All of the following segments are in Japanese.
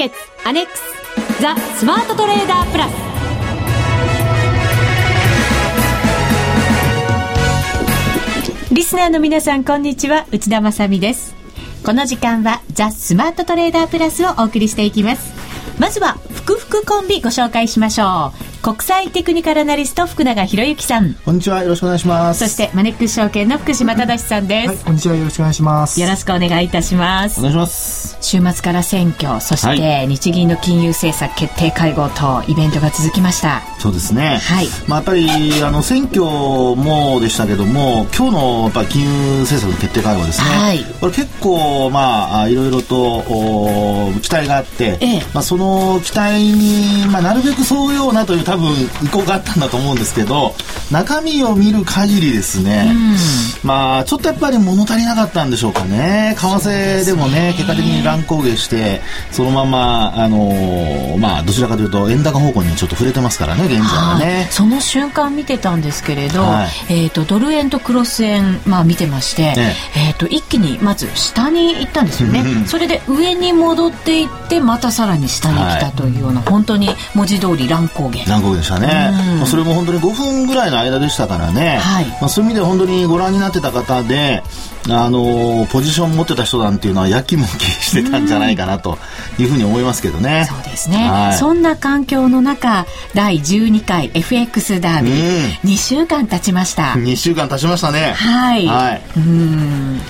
決アネックスザ・スマートトレーダープラス。リスナーの皆さんこんにちは。内田まさです。この時間はザ・スマートトレーダープラスをお送りしていきます。まずはふくふくコンビご紹介しましょう。国際テクニカルアナリスト福永博之さん。こんにちはよろしくお願いします。そしてマネックス証券の福島正さんです、はい、こんにちはよろしくお願いします。よろしくお願いいたします。お願いします。週末から選挙そして日銀の金融政策決定会合とイベントが続きました。そうですね。はい。まあやっぱりあの選挙もでしたけども今日のやっぱ金融政策決定会合ですね、はい、これ結構まあいろいろと期待があって、ええ、まあその期待にまあなるべく沿うようなという多分意向があったんだと思うんですけど中身を見る限りですね、うん、まあちょっとやっぱり物足りなかったんでしょうかね。為替でもね結果的に乱高下してそのままあのー、まあどちらかというと円高方向にちょっと触れてますからね現在はね。その瞬間見てたんですけれど、はい、えっ、ー、とドル円とクロス円まあ見てまして、ね、え。っ、ー、と一気にまず下に行ったんですよね。それで上に戻っていってまたさらに下に来たというような、はい、本当に文字通り乱高下乱高下でしたね、まあ、それも本当に5分ぐらいの間でしたからね、はい。まあ、そういう意味で本当にご覧になってた方であのポジション持ってた人なんていうのはやきもきしてたんじゃないかなというふうに思いますけどね。そうですね、はい、そんな環境の中第12回 FX ダービー、2週間経ちました。2週間経ちましたね。はい、はい、うん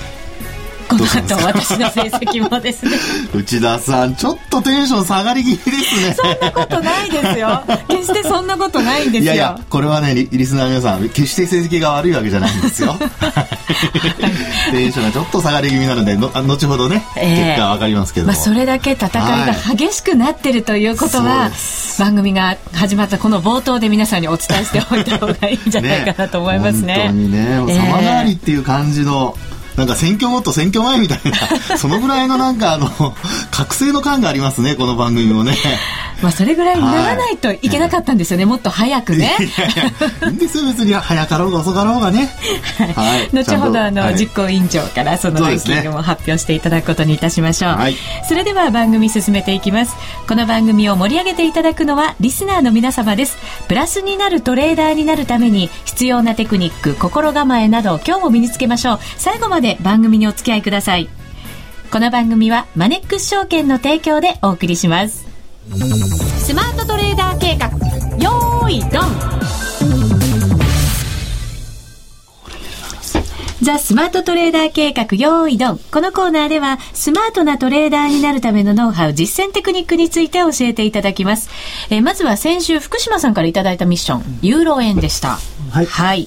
この後私の成績もですね。内田さんちょっとテンション下がり気味ですね。そんなことないですよ。決してそんなことないんですよ。いやいやこれはねリリスナーの皆さん決して成績が悪いわけじゃないんですよ。テンションがちょっと下がり気味なのでの後ほどね、えー、結果わかりますけど、まあ、それだけ戦いが激しくなってるということは、はい、番組が始まったこの冒頭で皆さんにお伝えしておいた方がいいんじゃないかなと思いますね。ね本当にね様変わりっていう感じの、えーなんか選挙後と選挙前みたいな、そのぐらいのなんかあの、覚醒の感がありますね、この番組もね。まあそれぐらいにならないといけなかったんですよね、はい、もっと早くね。いいんですよ、別に早かろうが遅かろうがね。はい。後ほどあの、はい、実行委員長からそのランキングも発表していただくことにいたしましょう。はい、それでは番組進めていきます。この番組を盛り上げていただくのはリスナーの皆様です。プラスになるトレーダーになるために必要なテクニック、心構えなど今日も身につけましょう。最後まで番組にお付き合いください。この番組はマネックス証券の提供でお送りします。スマートトレーダー計画よーいドンザ・スマートトレーダー計画用意ドン。このコーナーでは、スマートなトレーダーになるためのノウハウ、実践テクニックについて教えていただきます。えー、まずは先週、福島さんからいただいたミッション、ユーロ円でした。はい。はい。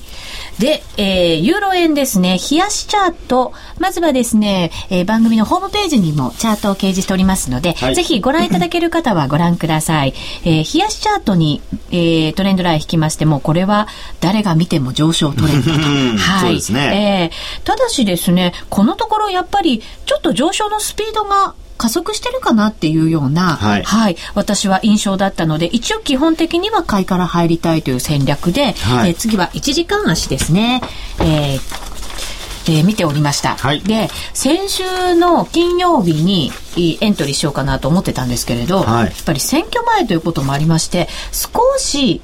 で、えー、ユーロ円ですね、冷やしチャート、まずはですね、えー、番組のホームページにもチャートを掲示しておりますので、はい、ぜひご覧いただける方はご覧ください。えー、冷やしチャートに、えー、トレンドライン引きましても、これは誰が見ても上昇トレンドと。はい。そうですね。えー、ただしですね、このところやっぱりちょっと上昇のスピードが加速してるかなっていうような、はい、はい、私は印象だったので、一応基本的には買いから入りたいという戦略で、はい、え次は1時間足ですね。えーえー、見ておりました、はい、で先週の金曜日にエントリーしようかなと思ってたんですけれど、はい、やっぱり選挙前ということもありまして少し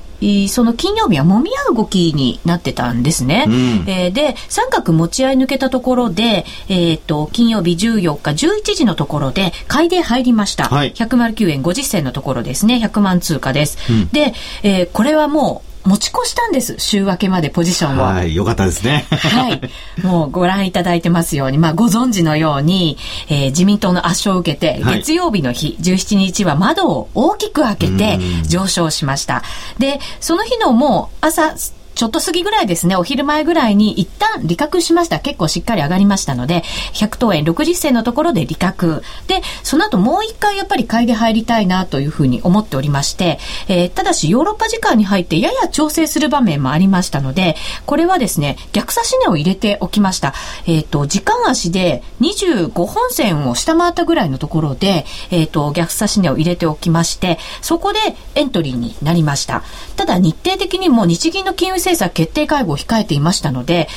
その金曜日は揉み合う動きになってたんですね。うん、えー、で、三角持ち合い抜けたところで、えっ、ー、と、金曜日14日11時のところで買いで入りました。はい、109円50銭のところですね。100万通貨です。うん、で、えー、これはもう、持ち越したんです。週明けまでポジションを。はい、よかったですね。はい。もうご覧いただいてますように、まあご存知のように、えー、自民党の圧勝を受けて、月曜日の日、はい、17日は窓を大きく開けて上昇しました。で、その日のもう朝、ちょっと過ぎぐらいですね、お昼前ぐらいに一旦利確しました。結構しっかり上がりましたので、100等円60銭のところで利確。で、その後もう一回やっぱり買いで入りたいなというふうに思っておりまして、えー、ただしヨーロッパ時間に入ってやや調整する場面もありましたので、これはですね、逆差し値を入れておきました。えっ、ー、と、時間足で25本線を下回ったぐらいのところで、えっ、ー、と、逆差し値を入れておきまして、そこでエントリーになりました。ただ日程的にも日銀の金融政策決定会合を控えていましたので、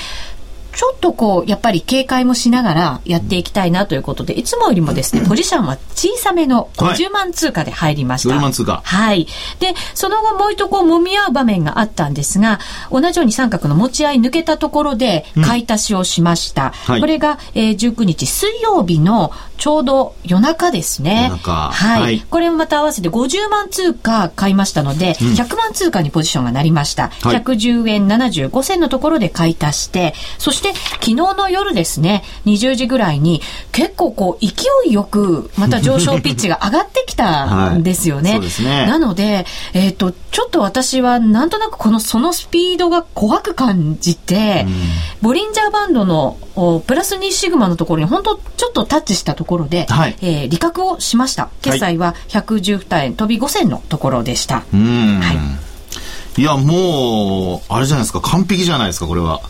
ちょっとこう、やっぱり警戒もしながらやっていきたいなということで、いつもよりもですね、ポジションは小さめの50万通貨で入りました。50万通貨。はい。で、その後もう一こう揉み合う場面があったんですが、同じように三角の持ち合い抜けたところで買い足しをしました。うんはい、これが、えー、19日水曜日のちょうど夜中ですね。夜中。はい。はい、これもまた合わせて50万通貨買いましたので、うん、100万通貨にポジションがなりました。はい、110円75銭のところで買い足して、そして昨日の夜ですね、20時ぐらいに結構こう勢いよくまた上昇ピッチが上がってきたんですよね。はい、ね。なので、えっ、ー、と、ちょっと私はなんとなくこのそのスピードが怖く感じて、うん、ボリンジャーバンドのプラス2シグマのところに本当ちょっとタッチしたところで、はい、えー、利確をしました。決済は112円飛び5銭のところでした。はい、いや、もう、あれじゃないですか、完璧じゃないですか、これは。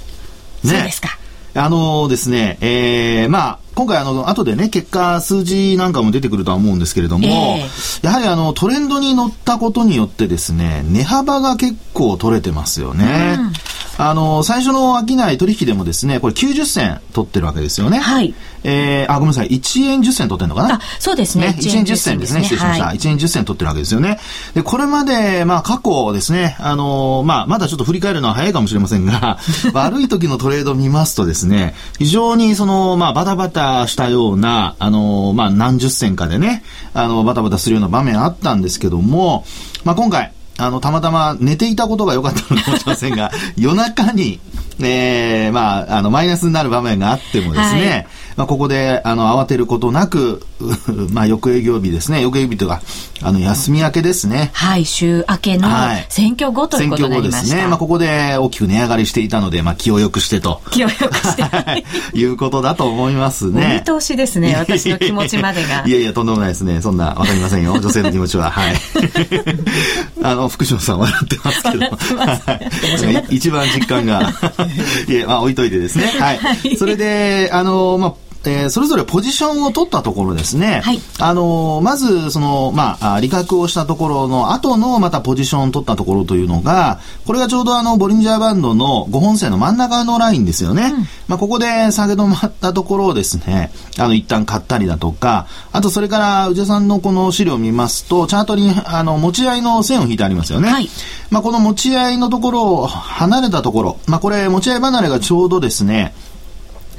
ね、そうですか。あのー、ですね、えー、まあ、今回あの、後でね、結果、数字なんかも出てくるとは思うんですけれども、えー、やはりあの、トレンドに乗ったことによってですね、値幅が結構取れてますよね。うんあの、最初の商い取引でもですね、これ90銭取ってるわけですよね。はい。えー、あ、ごめんなさい、1円10銭取ってるのかな？あ、そうですね。ね1円10銭ですね。失礼しました。はい、1円10銭取ってるわけですよね。で、これまで、まあ過去ですね、あの、まあまだちょっと振り返るのは早いかもしれませんが、悪い時のトレードを見ますとですね、非常にその、まあバタバタしたような、あの、まあ何十戦かでね、あの、バタバタするような場面あったんですけども、まあ今回、あの、たまたま寝ていたことが良かったのかもしれませんが、夜中に、えー、まあ、あの、マイナスになる場面があってもですね、はいまあ、ここで、あの、慌てることなく、まあ、翌営業日ですね。翌営業日とか、あの、休み明けですね。はい、週明けの選挙後ということになりました。選挙後ですね。まあ、ここで大きく値上がりしていたので、まあ、気を良くしてと。気を良くして。いうことだと思いますね。お見通しですね、私の気持ちまでが。いやいや、とんでもないですね。そんな、わかりませんよ。女性の気持ちは。はい。あの、福島さん笑ってますけど。一番実感が。いや、まあ、置いといてですね。はい。それで、あの、まあ、えー、それぞれポジションを取ったところですね、はい、あのまずその、まあ、利確をしたところの後のまたポジションを取ったところというのがこれがちょうどあのボリンジャーバンドの5本線の真ん中のラインですよね、うん、まあ、ここで下げ止まったところをですねあの一旦買ったりだとかあとそれから内田さんのこの資料を見ますとチャートにあの持ち合いの線を引いてありますよね、はい、まあ、この持ち合いのところを離れたところ、まあ、これ持ち合い離れがちょうどですね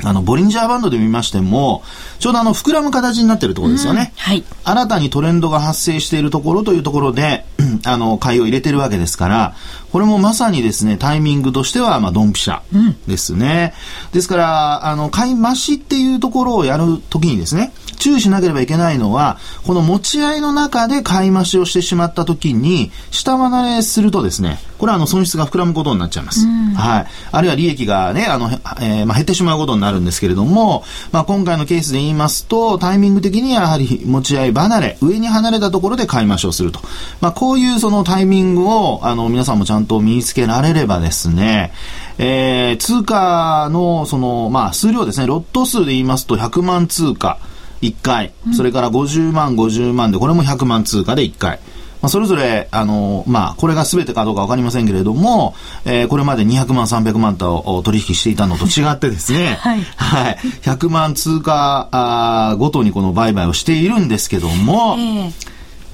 あの、ボリンジャーバンドで見ましても、ちょうどあの、膨らむ形になっているところですよね。はい。新たにトレンドが発生しているところというところで、あの、買いを入れてるわけですから、これもまさにですね、タイミングとしては、まあ、ドンピシャですね。うん、ですから、あの、買い増しっていうところをやるときにですね、注意しなければいけないのは、この持ち合いの中で買い増しをしてしまったときに、下離れするとですね、これはあの損失が膨らむことになっちゃいます。うん、はい。あるいは利益がね、あの、えー、まあ、減ってしまうことになるんですけれども、まあ、今回のケースで言いますと、タイミング的にやはり持ち合い離れ、上に離れたところで買い増しをすると。まあ、こういうそのタイミングを、あの、皆さんもちゃんと身につけられればですね、えー、通貨の、その、まあ、数量ですね、ロット数で言いますと100万通貨、1回、それから50万、50万で、これも100万通貨で1回。まあ、それぞれ、あの、まあ、これが全てかどうかわかりませんけれども、えー、これまで200万、300万と取引していたのと違ってですね、はい。はい。100万通貨あごとにこの売買をしているんですけども、えー、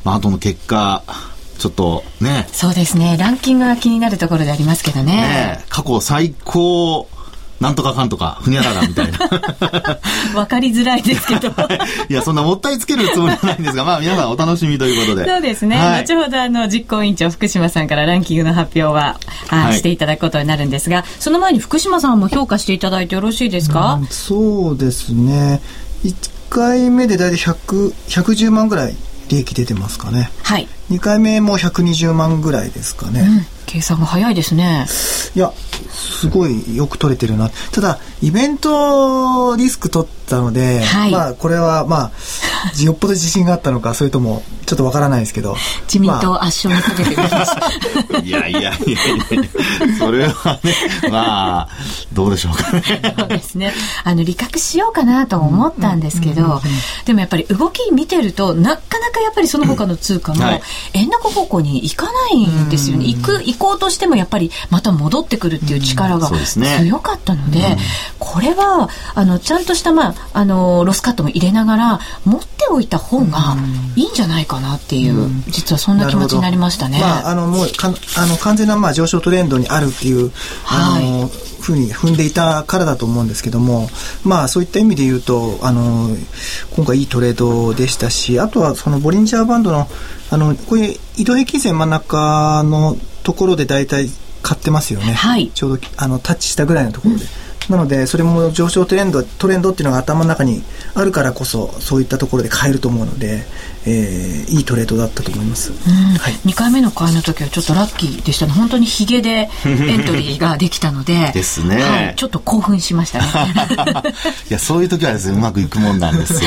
まあ、後の結果、ちょっとね。そうですね。ランキングが気になるところでありますけどね。ね過去最高なんとかかんとか、ふにゃららみたいな。わかりづらいですけど。いや、そんなもったいつけるつもりはないんですが、まあ皆さんお楽しみということで。そうですね。はい、後ほどあの、実行委員長福島さんからランキングの発表は、はい、していただくことになるんですが、その前に福島さんも評価していただいてよろしいですか、うん、そうですね。1回目で大体100、110万ぐらい利益出てますかね。はい。2回目も120万ぐらいですかね。うん、計算が早いですね。いや、すごいよく取れてるな。ただ、イベントリスク取ったので、はい、まあ、これは、まあ、よっぽど自信があったのか、それとも、ちょっとわからないですけど。自民党圧勝にかけてみました。いやいやいやいや、それはね、まあ、どうでしょうかね。そうですね。あの、利確しようかなと思ったんですけど、でもやっぱり動き見てると、なかなかやっぱりその他の通貨も、円高方向に行かないんですよね。行く、行こうとしてもやっぱりまた戻ってくるっていう力が強かったので、これは、あの、ちゃんとした、まあ、あの、ロスカットも入れながら、持っておいた方がいいんじゃないかなっていう、実はそんな気持ちになりましたね。まあ、あの、もうか、あの、完全な、まあ、上昇トレンドにあるっていう、あの、はいふうに踏んでいたからだと思うんですけども、まあそういった意味で言うと、あの、今回いいトレードでしたし、あとはそのボリンジャーバンドの、あの、こういう移動平均線真ん中のところで大体買ってますよね。はい。ちょうど、あの、タッチしたぐらいのところで。うんなので、それも上昇トレンド、トレンドっていうのが頭の中にあるからこそ、そういったところで買えると思うので、えー、いいトレードだったと思います。はい、2回目の買いの時はちょっとラッキーでしたね。本当にヒゲで エントリーができたので、ですね、はい、ちょっと興奮しましたね。いや、そういう時はですね、うまくいくもんなんですよ。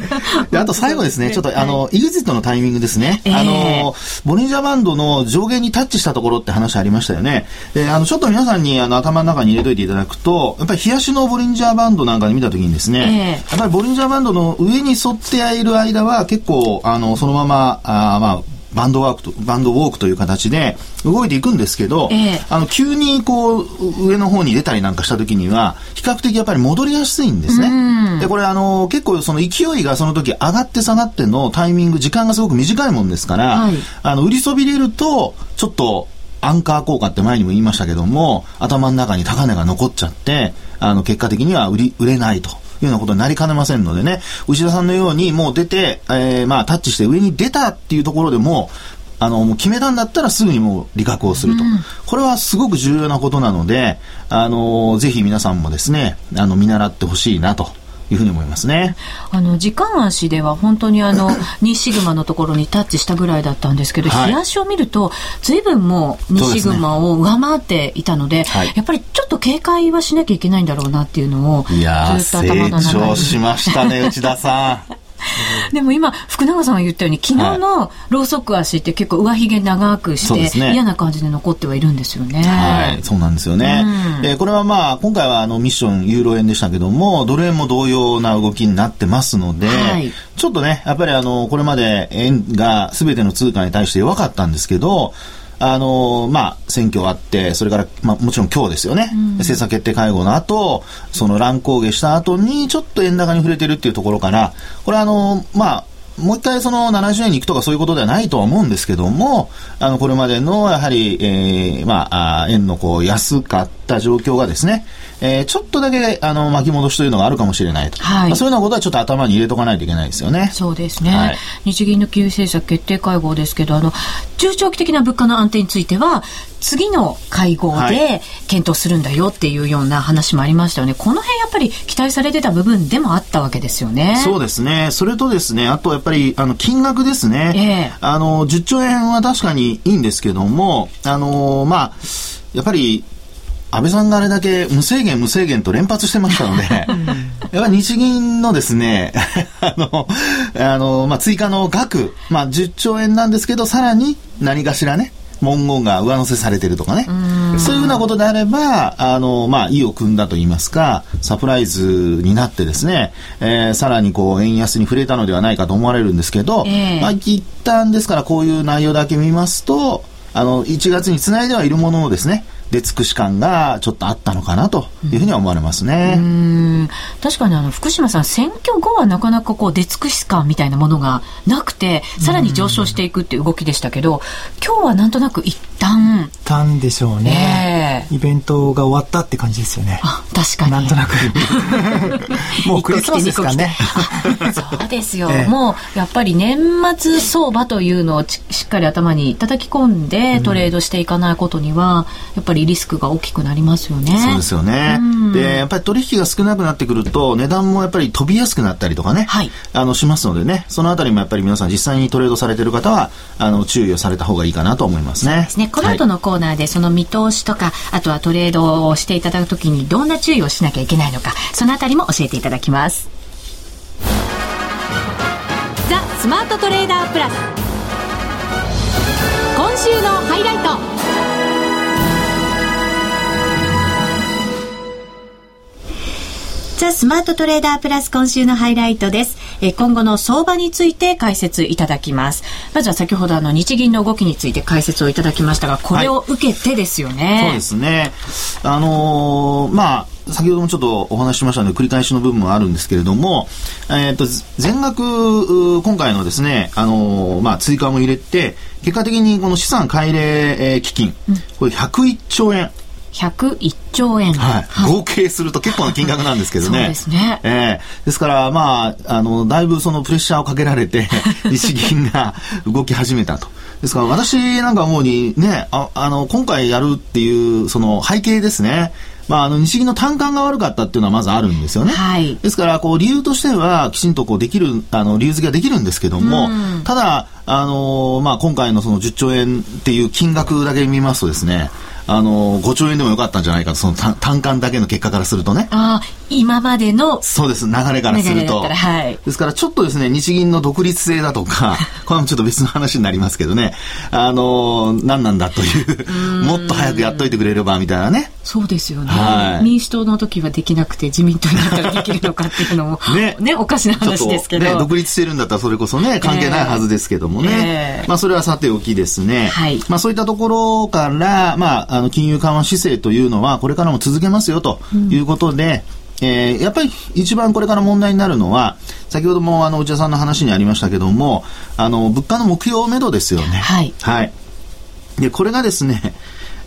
であと最後ですね、ちょっとあの、イグジットのタイミングですね。えー、あの、ボリンジャーバンドの上限にタッチしたところって話ありましたよね。で、あの、ちょっと皆さんにあの頭の中に入れといていただくと、やっぱり冷やしのボリンジャーバンドなんかで見た時にですね、えー、やっぱりボリンジャーバンドの上に沿っている間は結構、あの、そのまま、あまあ、バンドワークと、バンドウォークという形で動いていくんですけど、えー、あの、急にこう、上の方に出たりなんかした時には、比較的やっぱり戻りやすいんですね。で、これあの、結構その勢いがその時上がって下がってのタイミング、時間がすごく短いもんですから、はい、あの、売りそびれると、ちょっと、アンカー効果って前にも言いましたけども、頭の中に高値が残っちゃって、あの、結果的には売り、売れないと。いうようなことになりかねませんのでね、内田さんのようにもう出て、えー、まあタッチして上に出たっていうところでも、あの、もう決めたんだったらすぐにもう利確をすると。うん、これはすごく重要なことなので、あの、ぜひ皆さんもですね、あの、見習ってほしいなと。いうふうに思いますね。あの時間足では本当にあの 2シグマのところにタッチしたぐらいだったんですけど、はい、日足を見ると随分もう2シグマを上回っていたので、ねはい、やっぱりちょっと警戒はしなきゃいけないんだろうなっていうのをずっと頭の中に。成長しましたね内田さん。でも今、福永さんが言ったように、昨日のローソク足って結構上髭長くして、嫌な感じで残ってはいるんですよね。はい、そうなんですよね。うん、えー、これはまあ、今回はあのミッションユーロ円でしたけども、ドル円も同様な動きになってますので、はい、ちょっとね、やっぱりあの、これまで円が全ての通貨に対して弱かったんですけど、あのまあ、選挙あって、それから、まあ、もちろん今日ですよね、うん、政策決定会合の後、その乱高下した後に、ちょっと円高に触れてるっていうところから、これあのまあ、もう一回その70円に行くとかそういうことではないとは思うんですけども、あの、これまでのやはり、えー、まあ、円のこう安かった状況がですね、えー、ちょっとだけあの巻き戻しというのがあるかもしれないと、はい、まあ、そういうようなことはちょっと頭に入れとかないといけないですよね。そうですね、はい、日銀の金融政策決定会合ですけどあの中長期的な物価の安定については次の会合で検討するんだよっていうような話もありましたよね、この辺やっぱり期待されてた部分でもあったわけですよね。そうですね。それとですね、あとやっぱりあの金額ですね。えー、あの10兆円は確かにいいんですけども、あのまあやっぱり安倍さんがあれだけ無制限無制限と連発してましたので、やっぱり日銀のですね、あの、あの、まあ、追加の額、まあ、10兆円なんですけど、さらに何かしらね、文言が上乗せされてるとかね。そういうようなことであれば、あの、まあ、意を組んだと言いますか、サプライズになってですね、えー、さらにこう、円安に触れたのではないかと思われるんですけど、えー、まあ、一旦ですからこういう内容だけ見ますと、あの、1月につないではいるもののですね、出尽くし感がちょっとあったのかなというふうには思われますね。うん確かにあの福島さん選挙後はなかなかこう出尽くし感みたいなものがなくてさらに上昇していくっていう動きでしたけど今日はなんとなく一旦一旦でしょうね、えー、イベントが終わったって感じですよね。あ確かに。なんとなく。もうクリスマスですかね。そうですよ、えー、もうやっぱり年末相場というのをしっかり頭に叩き込んでトレードしていかないことにはやっぱりりリスクが大きくなりますよね。そうですよね。で、やっぱり取引が少なくなってくると、値段もやっぱり飛びやすくなったりとかね、はい、あの、しますのでね、そのあたりもやっぱり皆さん実際にトレードされてる方は、あの、注意をされた方がいいかなと思いますね。ですね。この後のコーナーで、その見通しとか、はい、あとはトレードをしていただくときにどんな注意をしなきゃいけないのか、そのあたりも教えていただきます。ザスマートトレーダープラス今週のハイライトザ・スマートトレーダープラス今週のハイライトです。え今後の相場について解説いただきます。まずは先ほどあの日銀の動きについて解説をいただきましたが、これを受けてですよね。はい、そうですね。あのー、まあ、先ほどもちょっとお話ししましたので、繰り返しの部分もあるんですけれども、えっ、ー、と、全額、今回のですね、あのー、まあ、追加も入れて、結果的にこの資産改例基金、これ101兆円。101兆円、はい、合計すると結構な金額なんですけどね。そうですね。えー、ですから、まあ、あの、だいぶそのプレッシャーをかけられて、日銀が動き始めたと。ですから、私なんか思うに、ね、ああの、今回やるっていう、その背景ですね。まあ、あの、日銀の単価が悪かったっていうのはまずあるんですよね。はい。ですから、こう、理由としては、きちんとこう、できる、あの、理由付けができるんですけども、ただ、あの、まあ、今回のその10兆円っていう金額だけ見ますとですね、あの、5兆円でもよかったんじゃないかと、その単価だけの結果からするとね。ああ、今までの。そうです、流れからすると。はい。ですからちょっとですね、日銀の独立性だとか、これもちょっと別の話になりますけどね、あの、何なんだというもっと早くやっといてくれれば、みたいなね。そうですよね、はい、民主党の時はできなくて自民党になったらできるのかっていうのも ねねおかしな話ですけど、ね、独立してるんだったらそれこそね関係ないはずですけどもね、えー、まあそれはさておきですね、はい、まあそういったところから、まあ、あの金融緩和姿勢というのはこれからも続けますよということで、うん、えー、やっぱり一番これから問題になるのは、先ほどもあの内田さんの話にありましたけども、あの物価の目標めどですよね。はい。はい。で、これがですね、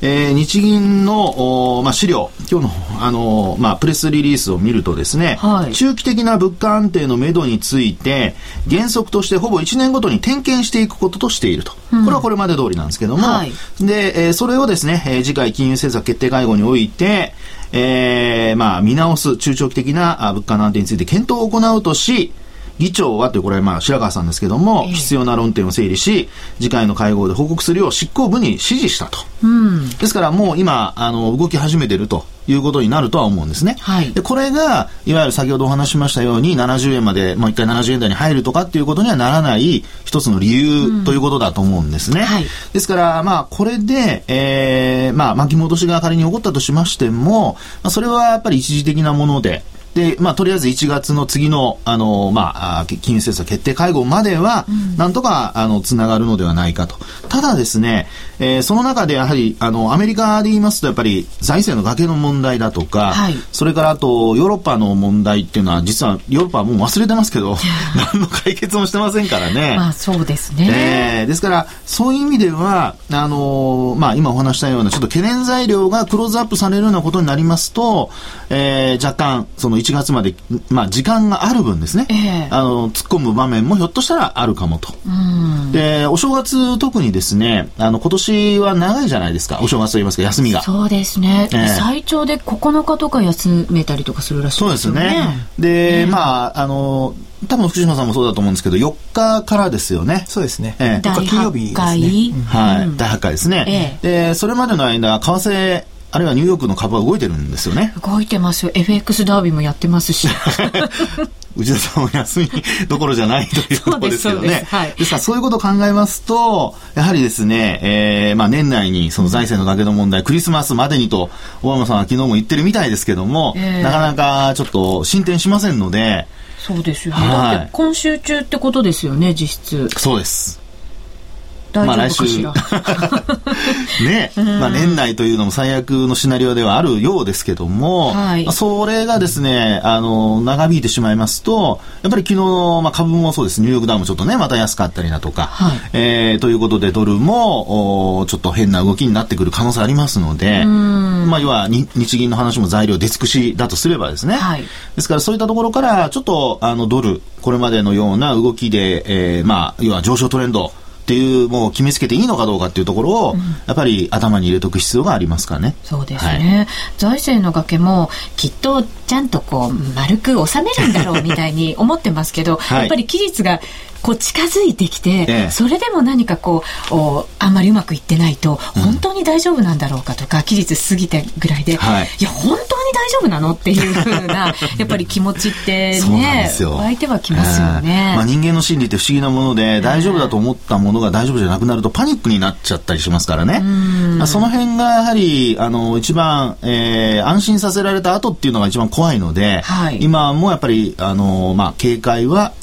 えー、日銀の、まあ、資料、今日の、あのまあ、プレスリリースを見るとですね、はい、中期的な物価安定のめどについて、原則としてほぼ1年ごとに点検していくこととしていると。これはこれまで通りなんですけども、はい、で、えー、それをですね、えー、次回金融政策決定会合において、えー、まあ、見直す中長期的な物価の安定について検討を行うとし、議長はというこれはまあ白川さんですけども、必要な論点を整理し次回の会合で報告するよう執行部に指示したと、うん、ですからもう今あの動き始めてるということになるとは思うんですね。はい、でこれがいわゆる先ほどお話しましたように70円までもう一回70円台に入るとかっていうことにはならない一つの理由ということだと思うんですね。うんはい、ですからまあこれで、えー、まあ巻き戻しが仮に起こったとしましても、まあ、それはやっぱり一時的なものでで、まあ、とりあえず1月の次の、あの、まあ、金融政策決定会合までは、なんとか、あの、つながるのではないかと。ただですね、えー、その中でやはり、あの、アメリカで言いますと、やっぱり、財政の崖の問題だとか、はい、それからあと、ヨーロッパの問題っていうのは、実は、ヨーロッパはもう忘れてますけど、何の解決もしてませんからね。まあ、そうですね。えー、ですから、そういう意味では、あの、まあ、今お話したような、ちょっと懸念材料がクローズアップされるようなことになりますと、えー、若干、その、1月まで、まあ、時間がある分ですね、えー、あの突っ込む場面もひょっとしたらあるかもと。でお正月特にですねあの今年は長いじゃないですかお正月といいますか休みが。そうですね、えー、最長で9日とか休めたりとかするらしいですよね。そうですねで、まああの多分福島さんもそうだと思うんですけど、4日からですよね。そうですね。ええ、金曜日ですね。はい、第8回ですね。ええ、で、それまでの間、為替あるいはニューヨークの株は動いてるんですよね。動いてますよ。FX ダービーもやってますし。内田さんも休みどころじゃないということですよね。ですはい、ですからそういうことを考えますと、やはりですね、えー、まあ年内にその財政の崖の問題、クリスマスまでにと、小山さんは昨日も言ってるみたいですけども、えー、なかなかちょっと進展しませんので、そうですよね。はい、だって今週中ってことですよね、実質。そうです。まあ、ね、まあ年内というのも最悪のシナリオではあるようですけども、はい、それがですね、あの、長引いてしまいますと、やっぱり昨日、まあ株もそうです、ニューヨークダウンもちょっとね、また安かったりだとか、はい、えー、ということでドルも、おちょっと変な動きになってくる可能性ありますので、まあ要は日銀の話も材料出尽くしだとすればですね、はい、ですからそういったところから、ちょっとあのドル、これまでのような動きで、えー、まあ、要は上昇トレンド、っていうもう決めつけていいのかどうかっていうところを、やっぱり頭に入れとく必要がありますからね。そうですね、はい、財政の崖もきっとちゃんとこう丸く収めるんだろうみたいに思ってますけど、はい、やっぱり期日がこう近づいてきて、ええ。それでも何かこうおあんまりうまくいってないと本当に大丈夫なんだろうかとか、期日過ぎてぐらいで、はい。や本当に大丈夫なのっていうふうな やっぱり気持ちってそうなんでねすよ。湧いてはきますよえね。ーまあ、人間の心理って不思議なもので、大丈夫だと思ったものが大丈夫じゃなくなるとパニックになっちゃったりしますからね。まあその辺がやはり、あの、一番、えー安心させられた後っていうのが一番怖いので、はい。今もやっぱり、あの、まあ、警戒は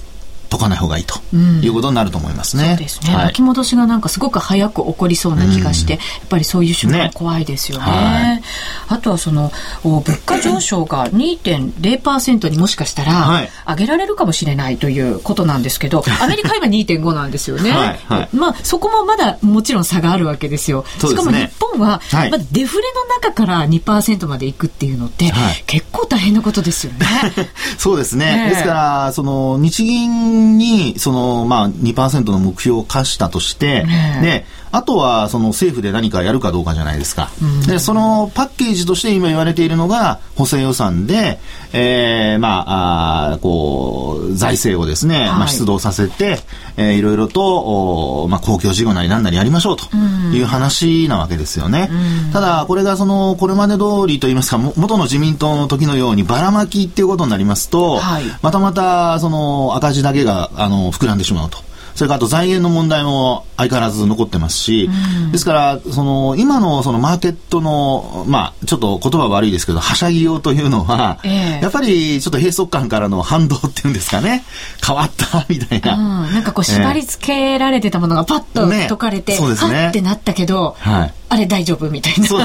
解かない方がいいということになると思いますね。そうですね、はい。巻き戻しがなんかすごく早く起こりそうな気がして、やっぱりそういう瞬間ね。怖いですよね。はいあとはそのお物価上昇が2.0%にもしかしたらはい上げられるかもしれないということなんですけど、アメリカ今2.5なんですよね。はいはいまあそこもまだもちろん差があるわけですよ。すねしかも日本は、はいまあ、デフレの中から2%までいくっていうのって、はい結構大変なことですよね。そうですね。ええですから、その、日銀に、その、まあ、2%の目標を課したとして、ええで、あとは、その、政府で何かやるかどうかじゃないですか。で、その、パッケージとして今言われているのが、補正予算で、えー、まあ、あーこう、財政をですね、まあ、はい出動させて、えー、いろいろと、おまあ、公共事業なり何なりやりましょうという話なわけですよね。ただ、これがその、これまで通りといいますか、も元の自民党の時のようにばらまきっていうことになりますと、はいまたまた、その、赤字だけが、あの、膨らんでしまうと。それからあと財源の問題も相変わらず残ってますし、ですから、その、今のそのマーケットの、まあ、ちょっと言葉悪いですけど、はしゃぎようというのは、ええ。やっぱりちょっと閉塞感からの反動っていうんですかね、変わったみたいな。うん、なんかこう縛り付けられてたものがパッとね解かれて、そうですね。はってなったけど、はいあれ大丈夫みたいな、ちょっ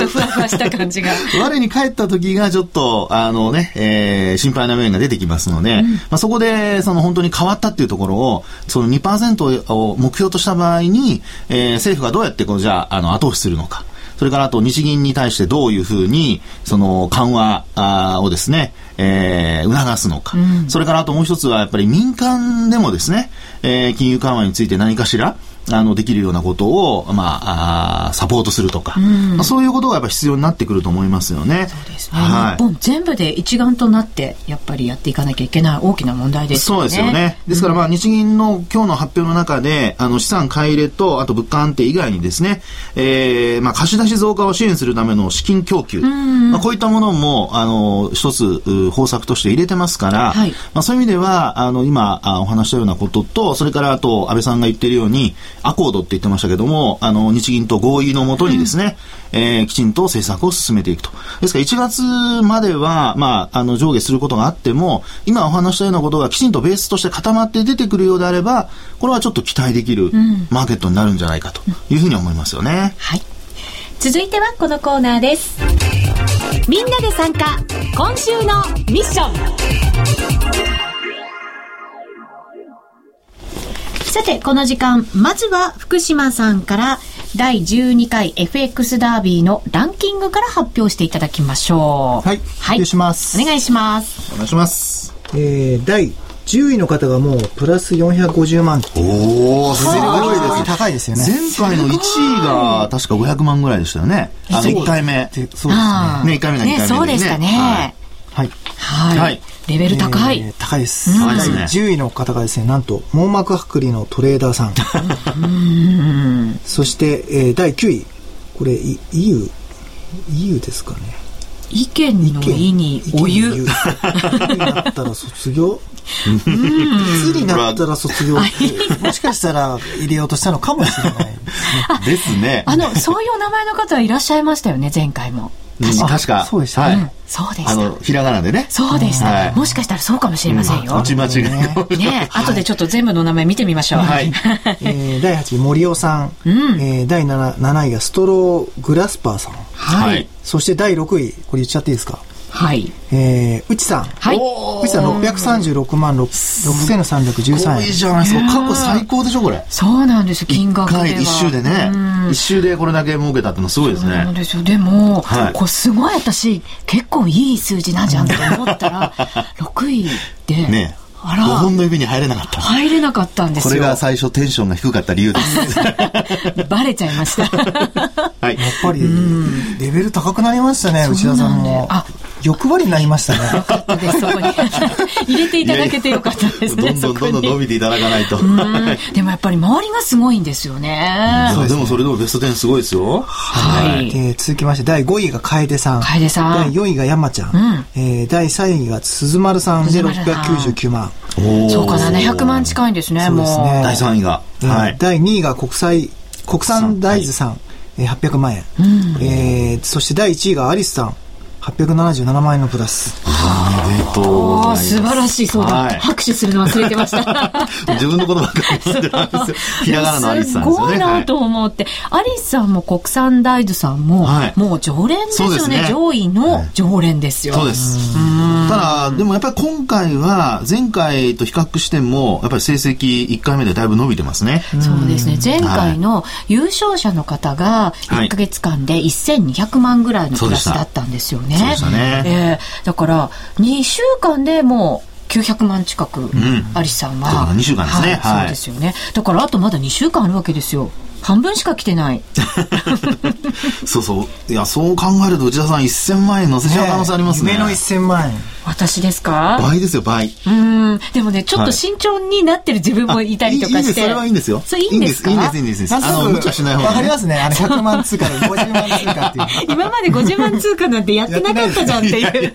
とふわふわした感じが。我に帰った時がちょっと、あのね、えー心配な面が出てきますので、まあ、そこで、その本当に変わったっていうところを、その2%を目標とした場合に、えー政府がどうやってこう、じゃあ、あの、後押しするのか。それからあと日銀に対してどういうふうに、その緩和をですね、えー促すのか、それからあともう一つはやっぱり民間でもですね、えー金融緩和について何かしら、あの、できるようなことを、まあ、あーサポートするとか、まあそういうことがやっぱ必要になってくると思いますよね。そうですね日本全部で一丸となってやっぱりやっていかなきゃいけない大きな問題ですよね。そうですよね。ですから、まあ、日銀の今日の発表の中で、あの、資産買い入れと、あと物価安定以外にですね、えー、まあ、貸し出し増加を支援するための資金供給。まあ、こういったものも、あの、一つ、う方策として入れてますから、はいまあ、そういう意味では、あの、今、あお話したようなことと、それから、あと、安倍さんが言っているように、アコードって言ってましたけども、あの、日銀と合意のもとにですね、えーきちんと政策を進めていくと。ですから、1月までは、まあ、あの、上下することがあっても、今お話したようなことがきちんとベースとして固まって出てくるようであれば、これはちょっと期待できるマーケットになるんじゃないかというふうに思いますよね。はい。続いてはこのコーナーです。みんなで参加、今週のミッション。さて、この時間、まずは福島さんから第12回 FX ダービーのランキングから発表していただきましょう。はい発表しますお願いします。お願いします。えー、第10位の方がもうプラス450万おー、すごいです。高いですよね前回の1位が確か500万ぐらいでしたよね。あの、1回目。でそうですねね一回目が二回目でねそうでしたね。はいはいはい。はいレベル高い。えー高いです、高いですね。第10位の方がですね。なんと網膜剥離のトレーダーさん。そして、えー第9位。これい EU EU ですかね。意見の意にお湯。なったら卒業？いつになったら卒業ってもしかしたら入れようとしたのかもしれないですね。ですね。あの、そういうお名前の方はいらっしゃいましたよね、前回も。うん確か。そうでしたはい。うんそうでした。あの、ひらがなでね。そうでした、はいもしかしたらそうかもしれませんよ。打ち間違いが。ね後でちょっと全部の名前見てみましょう。はい。えー第8位森尾さん、んえー第 7, 7位がストローグラスパーさんはい。はいそして第6位これ言っちゃっていいですか？はい。えー、内さんはい。内さん636万6す6313円ごいじゃないですか。過去最高でしょ、これ。そうなんです、金一額で一周でねうん。一周でこれだけ儲けたってのはすごいですそうなんね。ですよ。でも、はいこうすごい私、結構いい数字なんじゃんと思ったら、6位で、ねあ5本ら、の指に入れなかった。入れなかったんですよ。これが最初テンションが低かった理由です。バレちゃいました。はい。やっぱりレベル高くなりましたね内田さんもあ、欲張りになりましたね。でそこに 入れていただけてよかったですね。どんどんどんどん伸びていただかないと。でもやっぱり周りがすごいんですよね。でもそれでもベスト10すごいですよ。はい。で続きまして、第5位が楓さん。楓さん第4位が山ちゃん。んえー第3位が鈴丸さんで鈴丸さん699万。そうか、700万近いんですね、そうですねもう。第3位が。えーはい。第2位が国際、国産大豆さん、えー800万円。えーそして第1位がアリスさん。877万円のプラス。おめでとうございああ、ます。素晴らしい、そうだ。はい拍手するの忘れてました。自分のことばっかり言ってるんですよ。ひらがなのアリスさんですよね。すごいなと思って、アリスさんも国産大豆さんも、はいもう常連ですよねね上位の常連ですよ。そうです。ただ、でもやっぱり今回は前回と比較しても、やっぱり成績1回目でだいぶ伸びてますね。そうですね。前回の優勝者の方がはい1ヶ月間で1200万ぐらいのプラスだったんですよね。そうでしたねええだから、2週間でもう900万近く、アリスさんは。そうか2週間ですねはいはいそうですよね。だから、あとまだ2週間あるわけですよ。半分しか来てない。そうそう。いや、そう考えると内田さん1000万円乗せちゃう可能性ありますね。夢の1000万円。私ですか？倍ですよ、倍。うん。でもね、ちょっと慎重になってる自分もいたりとかして。いいいいです、それはいいんですよ。それいいんですか？いいんです、いいんです、いいんです。あの、無茶しない方わがね。かりますね。あの、100万通貨で50万通貨っていう。今まで50万通貨なんてやってなかったじゃんっていう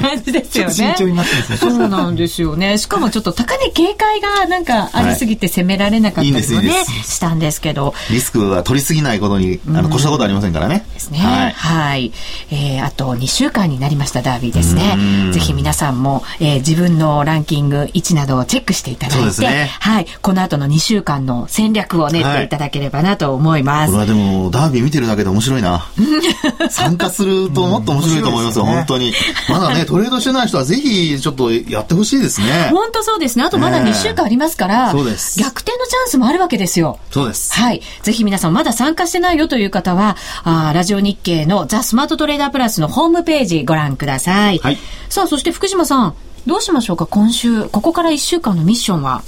感じですよね。慎重になってるんですねそうなんですよね。しかもちょっと高値警戒がなんかありすぎて攻められなかったりもはいいいんねですいいで、したんですけど。リスクは取りすぎないことに、あの、越したことありませんからね。ですね。ははいい。えー、あと2週間になりましたダービーですね。ぜひ皆さんも、えー自分のランキング位置などをチェックしていただいて、ねはい。この後の2週間の戦略を練っていただければなと思います。これはでも、ダービー見てるだけで面白いな。参加するともっと面白いと思いますよ、うん本当に。まだね、トレードしてない人はぜひ、ちょっとやってほしいですね。本当そうですね。あとまだええ2週間ありますから、そうです逆転のチャンスもあるわけですよ。そうです。はい。ぜひ皆さんまだ参加してないよという方は、あーラジオ日経のザ・スマートトレーダープラスのホームページご覧ください。はいさあ、そして福島さん、どうしましょうか？今週、ここから1週間のミッションは？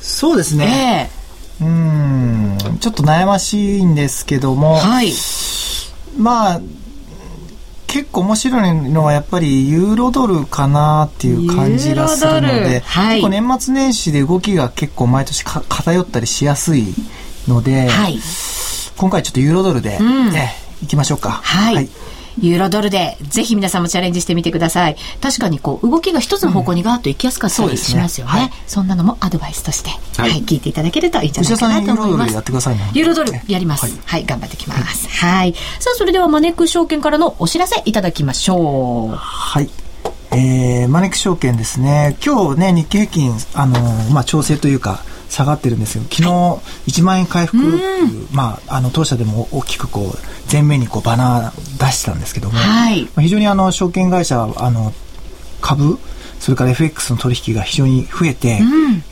そうですえね。えうーん。ちょっと悩ましいんですけども、はい。まあ、結構面白いのはやっぱりユーロドルかなっていう感じがするので、はい結構年末年始で動きが結構毎年か偏ったりしやすいので、はい。今回ちょっとユーロドルで、んね行きましょうか。はい。ユーロドルで、ぜひ皆さんもチャレンジしてみてください。確かにこう、動きが一つの方向にガーッと行きやすかったりそうですねしますよね。はいそんなのもアドバイスとして、は、はいい聞いていただけるといいんじゃないかなと思いますーロドルやっ。てくださいね。ユーロドルやります。はい、頑張ってきます。はい。さあ、それではマネックス証券からのお知らせいただきましょう。はい。えー、マネック証券ですね。今日ね、日経平均、あのーまあ、調整というか、下がってるんですけど、昨日、1万円回復まあ、あの、当社でも大きくこう、前面にこう、バナー出したんですけども、はい。まあ非常にあの、証券会社、あの、株、それから FX の取引が非常に増えて、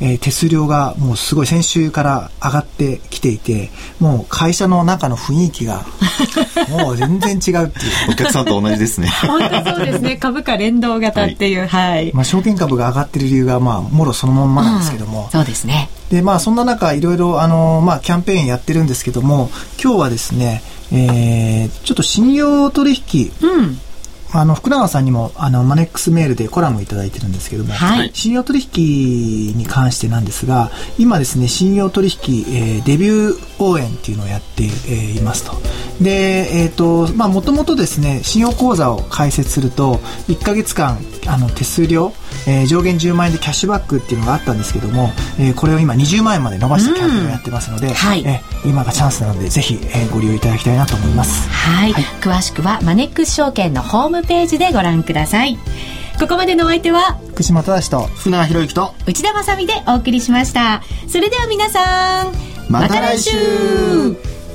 えー手数料がもうすごい先週から上がってきていて、もう会社の中の雰囲気が、もう全然違うっていう。お客さんと同じですね。本当そうですね。株価連動型っていう、はい。まあ、証券株が上がってる理由が、まあ、もろそのまんまなんですけども、そうですね。で、まあ、そんな中、いろいろ、あの、まあ、キャンペーンやってるんですけども、今日はですね、えー、ちょっと信用取引、うん。あの、福永さんにも、あの、マネックスメールでコラムいただいてるんですけども、はい信用取引に関してなんですが、今ですね、信用取引、えーデビュー応援っていうのをやって、えーいますと。で、えっ、と、まあ、もともとですね、信用口座を開設すると、1ヶ月間、あの、手数料、えー上限10万円でキャッシュバックっていうのがあったんですけども、えーこれを今20万円まで伸ばしたキャンペーンをやってますので、はいえー今がチャンスなので、ぜひ、えーご利用いただきたいなと思います。はい、はい詳しくはマネックス証券のホームページでご覧ください。ここまでのお相手は福島正と、福永博之と、内田まさみでお送りしました。それでは皆さん、また来週